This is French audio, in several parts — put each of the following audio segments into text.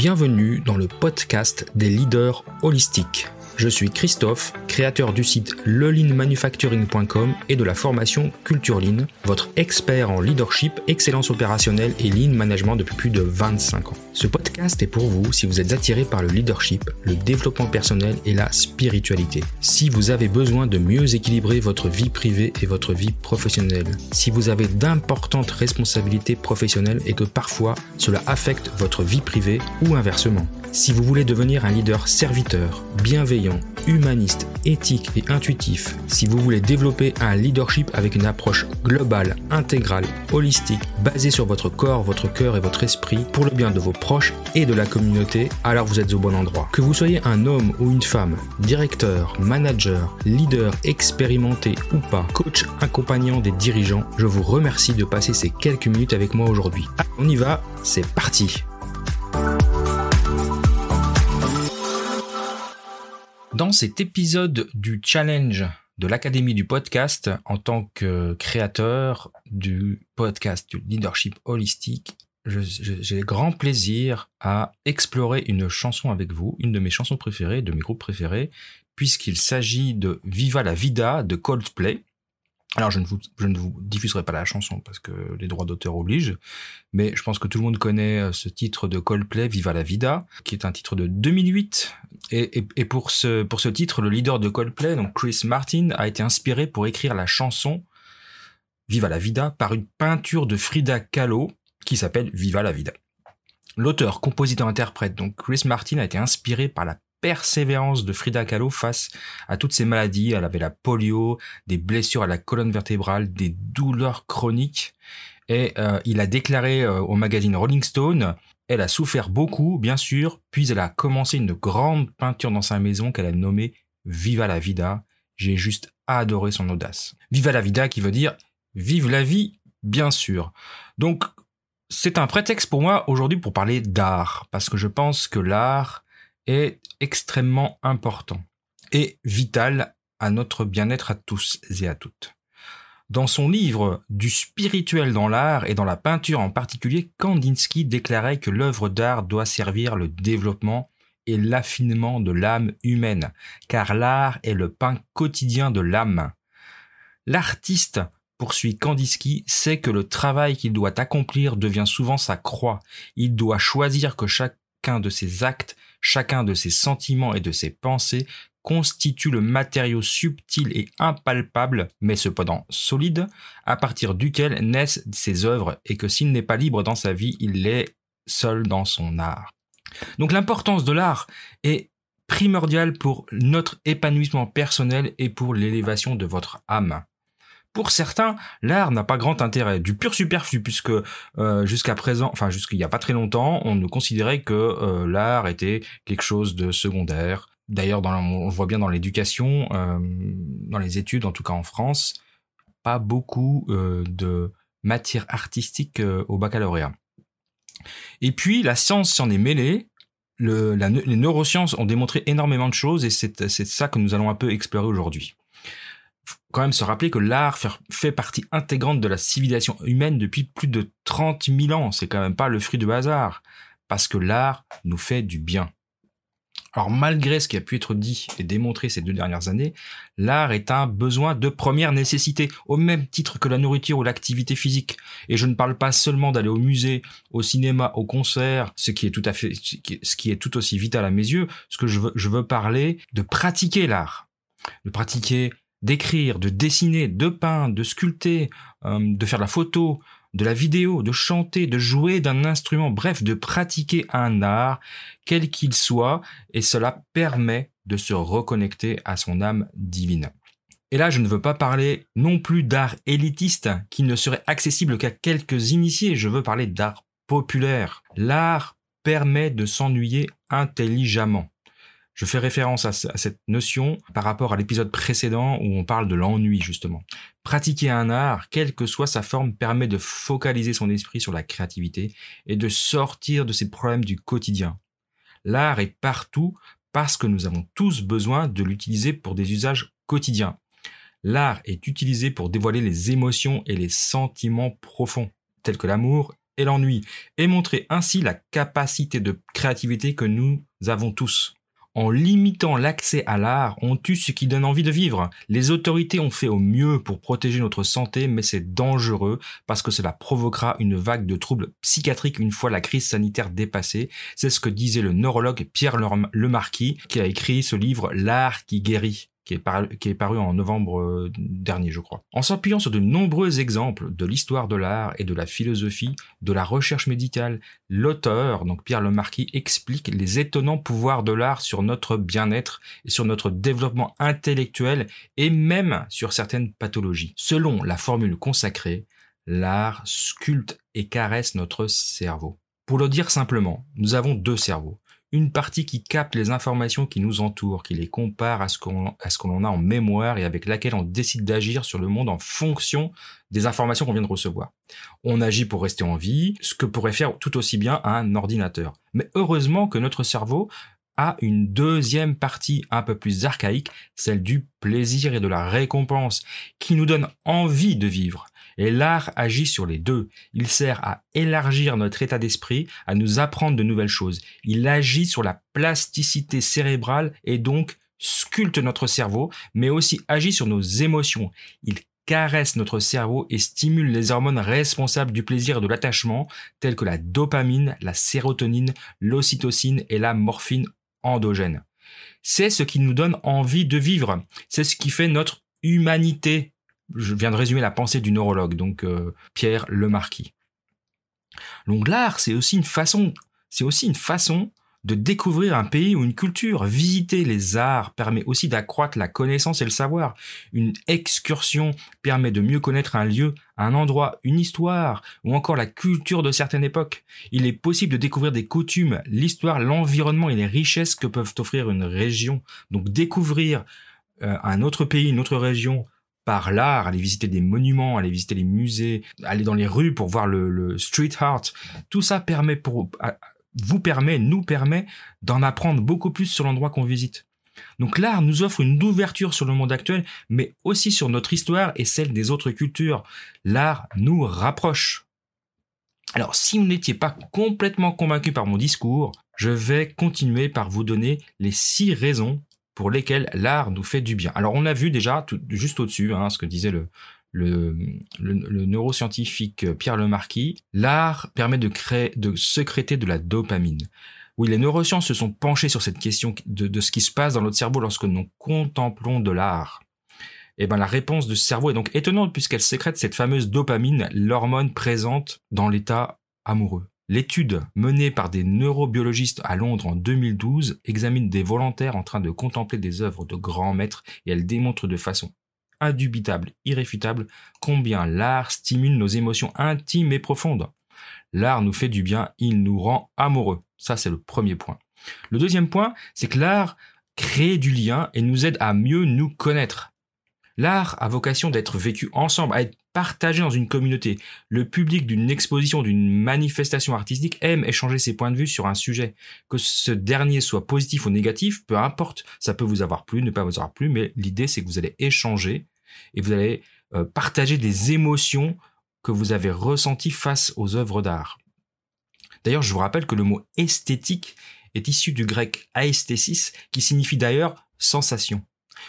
Bienvenue dans le podcast des leaders holistiques. Je suis Christophe, créateur du site lelinmanufacturing.com et de la formation Culture votre expert en leadership, excellence opérationnelle et lean management depuis plus de 25 ans. Ce podcast est pour vous si vous êtes attiré par le leadership, le développement personnel et la spiritualité. Si vous avez besoin de mieux équilibrer votre vie privée et votre vie professionnelle. Si vous avez d'importantes responsabilités professionnelles et que parfois cela affecte votre vie privée ou inversement. Si vous voulez devenir un leader serviteur, bienveillant, humaniste, éthique et intuitif, si vous voulez développer un leadership avec une approche globale, intégrale, holistique, basée sur votre corps, votre cœur et votre esprit, pour le bien de vos proches et de la communauté, alors vous êtes au bon endroit. Que vous soyez un homme ou une femme, directeur, manager, leader expérimenté ou pas, coach accompagnant des dirigeants, je vous remercie de passer ces quelques minutes avec moi aujourd'hui. On y va, c'est parti Dans cet épisode du challenge de l'Académie du podcast, en tant que créateur du podcast leadership holistique, j'ai grand plaisir à explorer une chanson avec vous, une de mes chansons préférées, de mes groupes préférés, puisqu'il s'agit de Viva la Vida de Coldplay. Alors je ne, vous, diffuserai pas la chanson parce que les droits d'auteur obligent, mais je pense que tout le monde connaît euh, ce titre de Coldplay, Viva la Vida, qui est un titre de 2008. Et, et, et pour, ce, pour ce titre, le leader de Coldplay, donc Chris Martin, a été inspiré pour écrire la chanson Viva la Vida par une peinture de Frida Kahlo qui s'appelle Viva la Vida. L'auteur, compositeur, interprète, donc Chris Martin, a été inspiré par la persévérance de Frida Kahlo face à toutes ces maladies. Elle avait la polio, des blessures à la colonne vertébrale, des douleurs chroniques. Et euh, il a déclaré euh, au magazine Rolling Stone, elle a souffert beaucoup, bien sûr, puis elle a commencé une grande peinture dans sa maison qu'elle a nommée Viva la Vida. J'ai juste adoré son audace. Viva la Vida qui veut dire vive la vie, bien sûr. Donc, c'est un prétexte pour moi aujourd'hui pour parler d'art, parce que je pense que l'art, est extrêmement important et vital à notre bien-être à tous et à toutes. Dans son livre Du spirituel dans l'art et dans la peinture en particulier, Kandinsky déclarait que l'œuvre d'art doit servir le développement et l'affinement de l'âme humaine, car l'art est le pain quotidien de l'âme. L'artiste, poursuit Kandinsky, sait que le travail qu'il doit accomplir devient souvent sa croix. Il doit choisir que chacun de ses actes Chacun de ses sentiments et de ses pensées constitue le matériau subtil et impalpable, mais cependant solide, à partir duquel naissent ses œuvres, et que s'il n'est pas libre dans sa vie, il l'est seul dans son art. Donc l'importance de l'art est primordiale pour notre épanouissement personnel et pour l'élévation de votre âme. Pour certains, l'art n'a pas grand intérêt, du pur superflu, puisque euh, jusqu'à présent, enfin jusqu'il n'y a pas très longtemps, on ne considérait que euh, l'art était quelque chose de secondaire. D'ailleurs, on voit bien dans l'éducation, euh, dans les études, en tout cas en France, pas beaucoup de matière artistique au baccalauréat. Et puis, la science s'en est mêlée. Le, les neurosciences ont démontré énormément de choses et c'est ça que nous allons un peu explorer aujourd'hui quand même se rappeler que l'art fait partie intégrante de la civilisation humaine depuis plus de 30 000 ans. C'est quand même pas le fruit de hasard. Parce que l'art nous fait du bien. Alors malgré ce qui a pu être dit et démontré ces deux dernières années, l'art est un besoin de première nécessité, au même titre que la nourriture ou l'activité physique. Et je ne parle pas seulement d'aller au musée, au cinéma, au concert, ce qui est tout à fait, ce qui est tout aussi vital à mes yeux. Ce que je veux, je veux parler de pratiquer l'art, de pratiquer d'écrire, de dessiner, de peindre, de sculpter, euh, de faire de la photo, de la vidéo, de chanter, de jouer d'un instrument, bref, de pratiquer un art, quel qu'il soit, et cela permet de se reconnecter à son âme divine. Et là, je ne veux pas parler non plus d'art élitiste qui ne serait accessible qu'à quelques initiés, je veux parler d'art populaire. L'art permet de s'ennuyer intelligemment. Je fais référence à, cette notion par rapport à l'épisode précédent où on parle de l'ennui justement. Pratiquer un art, quelle que soit sa forme, permet de focaliser son esprit sur la créativité et de sortir de ses problèmes du quotidien. L'art est partout parce que nous avons tous besoin de l'utiliser pour des usages quotidiens. L'art est utilisé pour dévoiler les émotions et les sentiments profonds, tels que l'amour et l'ennui, et montrer ainsi la capacité de créativité que nous avons tous. En limitant l'accès à l'art, on tue ce qui donne envie de vivre. Les autorités ont fait au mieux pour protéger notre santé, mais c'est dangereux parce que cela provoquera une vague de troubles psychiatriques une fois la crise sanitaire dépassée. C'est ce que disait le neurologue Pierre Lemarquis, qui a écrit ce livre L'art qui guérit qui est, paru, en novembre euh, dernier, je crois. En s'appuyant sur de nombreux exemples de l'histoire de l'art et de la philosophie, de la recherche médicale, l'auteur, donc Pierre Lemarquis, explique les étonnants pouvoirs de l'art sur notre bien-être et sur notre développement intellectuel et même sur certaines pathologies. Selon la formule consacrée, l'art sculpte et caresse notre cerveau. Pour le dire simplement, nous avons deux cerveaux une partie qui capte les informations qui nous entourent, qui les compare à ce qu'on ce qu'on a en mémoire et avec laquelle on décide d'agir sur le monde en fonction des informations qu'on vient de recevoir. On agit pour rester en vie, ce que pourrait faire tout aussi bien un ordinateur. Mais heureusement que notre cerveau a une deuxième partie un peu plus archaïque, celle du plaisir et de la récompense, qui nous donne envie de vivre. Et l'art agit sur les deux. Il sert à élargir notre état d'esprit, à nous apprendre de nouvelles choses. Il agit sur la plasticité cérébrale et donc sculpte notre cerveau, mais aussi agit sur nos émotions. Il caresse notre cerveau et stimule les hormones responsables du plaisir et de l'attachement, telles que la dopamine, la sérotonine, l'ocytocine et la morphine endogène. C'est ce qui nous donne envie de vivre. C'est ce qui fait notre humanité je viens de résumer la pensée du neurologue, donc euh, Pierre Lemarquis. Donc l'art, c'est aussi une façon, c'est aussi une façon de découvrir un pays ou une culture. Visiter les arts permet aussi d'accroître la connaissance et le savoir. Une excursion permet de mieux connaître un lieu, un endroit, une histoire, ou encore la culture de certaines époques. Il est possible de découvrir des coutumes, l'histoire, l'environnement et les richesses que peuvent offrir une région. Donc découvrir euh, un autre pays, une autre région, par l'art, aller visiter des monuments, aller visiter les musées, aller dans les rues pour voir le, street art. Tout ça permet pour, vous permet, nous permet d'en apprendre beaucoup plus sur l'endroit qu'on visite. Donc l'art nous offre une ouverture sur le monde actuel, mais aussi sur notre histoire et celle des autres cultures. L'art nous rapproche. Alors si vous n'étiez pas complètement convaincu par mon discours, je vais continuer par vous donner les six raisons pour lesquels l'art nous fait du bien. Alors on a vu déjà juste au-dessus hein, ce que disait le, neuroscientifique Pierre Lemarquis, l'art permet de créer, de sécréter de la dopamine. Oui, les neurosciences se sont penchées sur cette question de, ce qui se passe dans notre cerveau lorsque nous contemplons de l'art. Et eh ben la réponse de ce cerveau est donc étonnante puisqu'elle sécrète cette fameuse dopamine, l'hormone présente dans l'état amoureux. L'étude menée par des neurobiologistes à Londres en 2012 examine des volontaires en train de contempler des œuvres de grands maîtres et elle démontre de façon indubitable, irréfutable, combien l'art stimule nos émotions intimes et profondes. L'art nous fait du bien, il nous rend amoureux. Ça, c'est le premier point. Le deuxième point, c'est que l'art crée du lien et nous aide à mieux nous connaître. L'art a vocation d'être vécu ensemble, à être partagé dans une communauté. Le public d'une exposition, d'une manifestation artistique aime échanger ses points de vue sur un sujet. Que ce dernier soit positif ou négatif, peu importe. Ça peut vous avoir plu, ne pas vous avoir plu, mais l'idée c'est que vous allez échanger et vous allez euh, partager des émotions que vous avez ressenties face aux œuvres d'art. D'ailleurs, je vous rappelle que le mot esthétique est issu du grec aesthésis, qui signifie d'ailleurs sensation.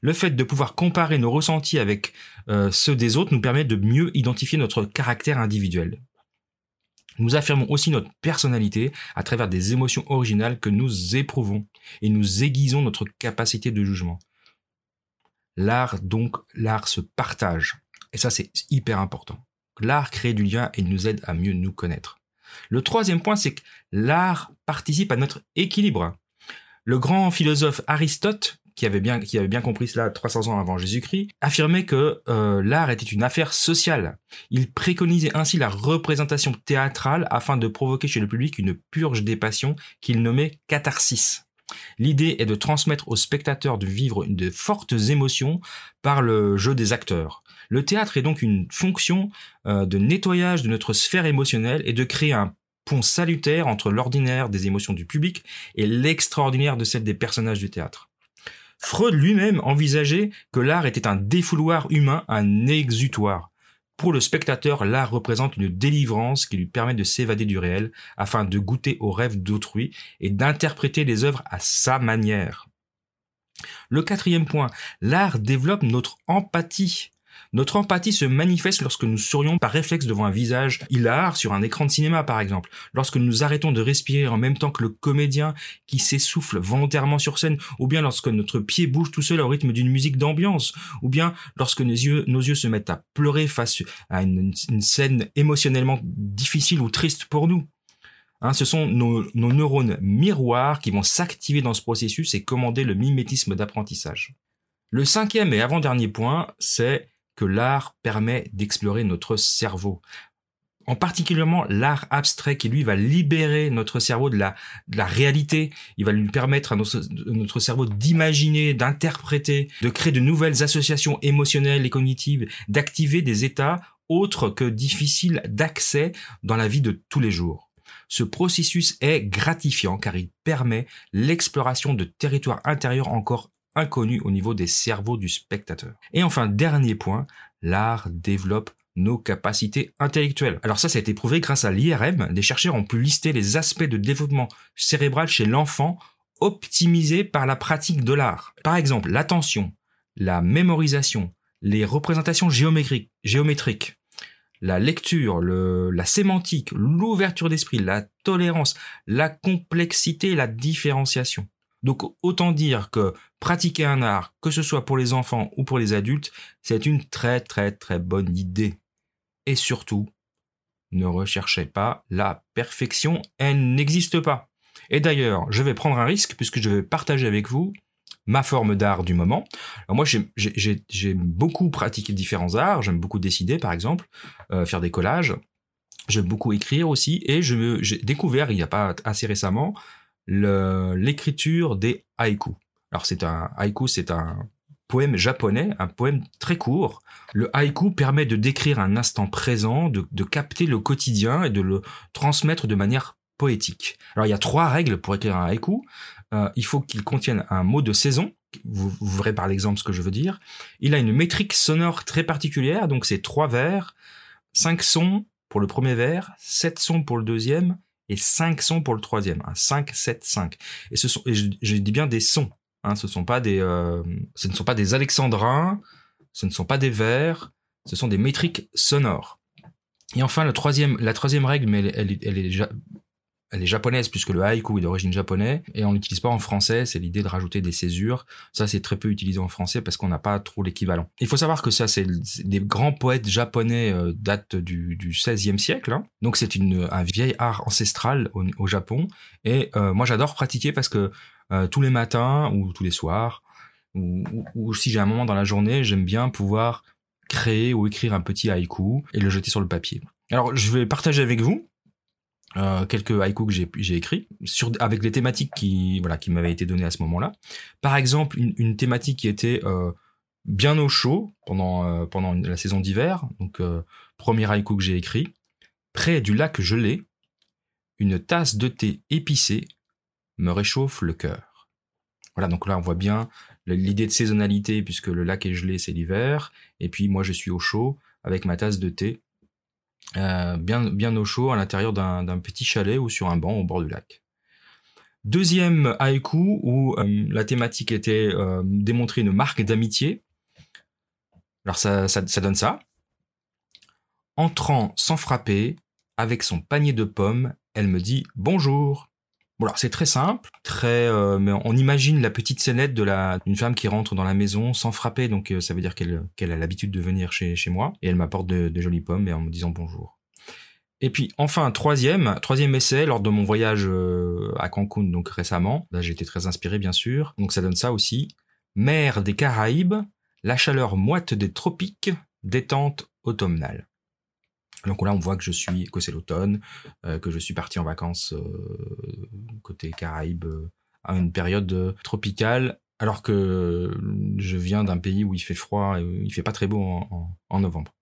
Le fait de pouvoir comparer nos ressentis avec euh, ceux des autres nous permet de mieux identifier notre caractère individuel. Nous affirmons aussi notre personnalité à travers des émotions originales que nous éprouvons et nous aiguisons notre capacité de jugement. L'art, donc, l'art se partage. Et ça, c'est hyper important. L'art crée du lien et nous aide à mieux nous connaître. Le troisième point, c'est que l'art participe à notre équilibre. Le grand philosophe Aristote qui avait bien, qui avait bien compris cela 300 ans avant Jésus-Christ, affirmait que euh, l'art était une affaire sociale. Il préconisait ainsi la représentation théâtrale afin de provoquer chez le public une purge des passions qu'il nommait catharsis. L'idée est de transmettre aux spectateurs de vivre de fortes émotions par le jeu des acteurs. Le théâtre est donc une fonction euh, de nettoyage de notre sphère émotionnelle et de créer un pont salutaire entre l'ordinaire des émotions du public et l'extraordinaire de celles des personnages du théâtre. Freud lui-même envisageait que l'art était un défouloir humain, un exutoire. Pour le spectateur, l'art représente une délivrance qui lui permet de s'évader du réel afin de goûter aux rêves d'autrui et d'interpréter les œuvres à sa manière. Le quatrième point, l'art développe notre empathie. Notre empathie se manifeste lorsque nous sourions par réflexe devant un visage hilar sur un écran de cinéma par exemple, lorsque nous arrêtons de respirer en même temps que le comédien qui s'essouffle volontairement sur scène, ou bien lorsque notre pied bouge tout seul au rythme d'une musique d'ambiance, ou bien lorsque nos yeux, nos yeux se mettent à pleurer face à une, scène émotionnellement difficile ou triste pour nous. Hein, ce sont nos, nos neurones miroirs qui vont s'activer dans ce processus et commander le mimétisme d'apprentissage. Le cinquième et avant-dernier point, c'est que l'art permet d'explorer notre cerveau. En particulièrement l'art abstrait qui lui va libérer notre cerveau de la, réalité. Il va lui permettre à notre cerveau d'imaginer, d'interpréter, de créer de nouvelles associations émotionnelles et cognitives, d'activer des états autres que difficiles d'accès dans la vie de tous les jours. Ce processus est gratifiant car il permet l'exploration de territoires intérieurs encore inconnu au niveau des cerveaux du spectateur. Et enfin, dernier point, l'art développe nos capacités intellectuelles. Alors ça, ça a été prouvé grâce à l'IRM. Des chercheurs ont pu lister les aspects de développement cérébral chez l'enfant optimisés par la pratique de l'art. Par exemple, l'attention, la mémorisation, les représentations géométriques, la lecture, le, la sémantique, l'ouverture d'esprit, la tolérance, la complexité, la différenciation. Donc autant dire que pratiquer un art, que ce soit pour les enfants ou pour les adultes, c'est une très très très bonne idée. Et surtout, ne recherchez pas la perfection, elle n'existe pas. Et d'ailleurs, je vais prendre un risque puisque je vais partager avec vous ma forme d'art du moment. Alors moi, j'ai beaucoup pratiqué différents arts. J'aime beaucoup dessiner, par exemple, euh, faire des collages. J'aime beaucoup écrire aussi. Et j'ai découvert, il n'y a pas assez récemment, l'écriture des haïkus. Alors c'est un haïku, c'est un poème japonais, un poème très court. Le haïku permet de décrire un instant présent, de, capter le quotidien et de le transmettre de manière poétique. Alors il y a trois règles pour écrire un haïku. Euh, il faut qu'il contienne un mot de saison. Vous, vous verrez par l'exemple ce que je veux dire. Il a une métrique sonore très particulière, donc c'est trois vers, cinq sons pour le premier vers, sept sons pour le deuxième et 5 sons pour le troisième. Un 5, 7, 5. Et ce sont, et je, dis bien des sons. Hein, ce sont pas des, euh, ce ne sont pas des alexandrins, ce ne sont pas des vers, ce sont des métriques sonores. Et enfin, le troisième, la troisième règle, mais elle, elle, elle est déjà elle est japonaise puisque le haïku est d'origine japonaise et on l'utilise pas en français. C'est l'idée de rajouter des césures. Ça, c'est très peu utilisé en français parce qu'on n'a pas trop l'équivalent. Il faut savoir que ça, c'est des grands poètes japonais euh, datent du, du 16e siècle. Hein. Donc, c'est une un vieil art ancestral au, Japon. Et euh, moi, j'adore pratiquer parce que euh, tous les matins ou tous les soirs ou, ou si j'ai un moment dans la journée, j'aime bien pouvoir créer ou écrire un petit haïku et le jeter sur le papier. Alors, je vais partager avec vous euh, quelques haïkus que j'ai, écrits avec des thématiques qui voilà qui m'avaient été données à ce moment-là. Par exemple, une, thématique qui était euh, bien au chaud pendant euh, pendant la saison d'hiver. Donc premier haïku que j'ai écrit près du lac gelé, une tasse de thé épicé me réchauffe le cœur. Voilà, donc là on voit bien l'idée de saisonnalité puisque le lac est gelé, c'est l'hiver, et puis moi je suis au chaud avec ma tasse de thé euh, bien, bien au chaud à l'intérieur d'un petit chalet ou sur un banc au bord du lac. Deuxième haïku où euh, la thématique était euh, démontrer une marque d'amitié. Alors ça, ça, ça, donne ça. Entrant sans frapper, avec son panier de pommes, elle me dit bonjour. C'est très simple, très. Euh, mais on imagine la petite scénette de la d'une femme qui rentre dans la maison sans frapper, donc euh, ça veut dire qu'elle a l'habitude de venir chez moi et elle m'apporte de, de, jolies pommes et en me disant bonjour. Et puis enfin troisième troisième essai lors de mon voyage euh, à Cancun donc récemment. Là j'ai été très inspiré bien sûr, donc ça donne ça aussi. Mer des Caraïbes, la chaleur moite des tropiques, détente automnale. Donc là, on voit que je suis, que c'est l'automne, euh, que je suis parti en vacances euh, côté Caraïbes euh, à une période tropicale, alors que je viens d'un pays où il fait froid et où il fait pas très beau en, en, novembre.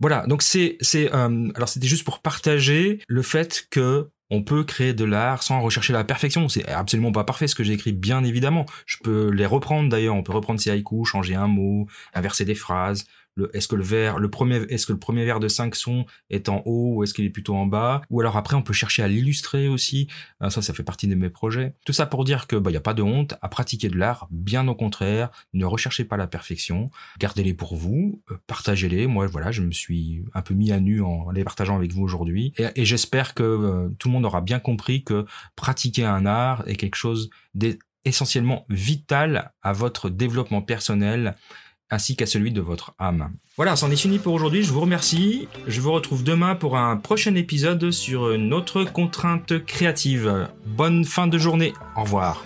Voilà, donc c'est c'est alors c'était juste pour partager le fait que on peut créer de l'art sans rechercher la perfection. C'est absolument pas parfait ce que j'ai écrit, bien évidemment. Je peux les reprendre d'ailleurs. On peut reprendre ces haïkus, changer un mot, inverser des phrases, est-ce que le verre, le premier, est-ce que le premier verre de 5 sons est en haut ou est-ce qu'il est plutôt en bas? Ou alors après, on peut chercher à l'illustrer aussi. Ah, ça, ça fait partie de mes projets. Tout ça pour dire que bah, il y a pas de honte à pratiquer de l'art. Bien au contraire, ne recherchez pas la perfection. Gardez-les pour vous, euh, partagez-les. Moi, voilà, je me suis un peu mis à nu en les partageant avec vous aujourd'hui. Et, j'espère que euh, tout le monde aura bien compris que pratiquer un art est quelque chose d'essentiellement vital à votre développement personnel ainsi qu'à celui de votre âme. Voilà, c'en est fini pour aujourd'hui, je vous remercie. Je vous retrouve demain pour un prochain épisode sur une autre contrainte créative. Bonne fin de journée, au revoir.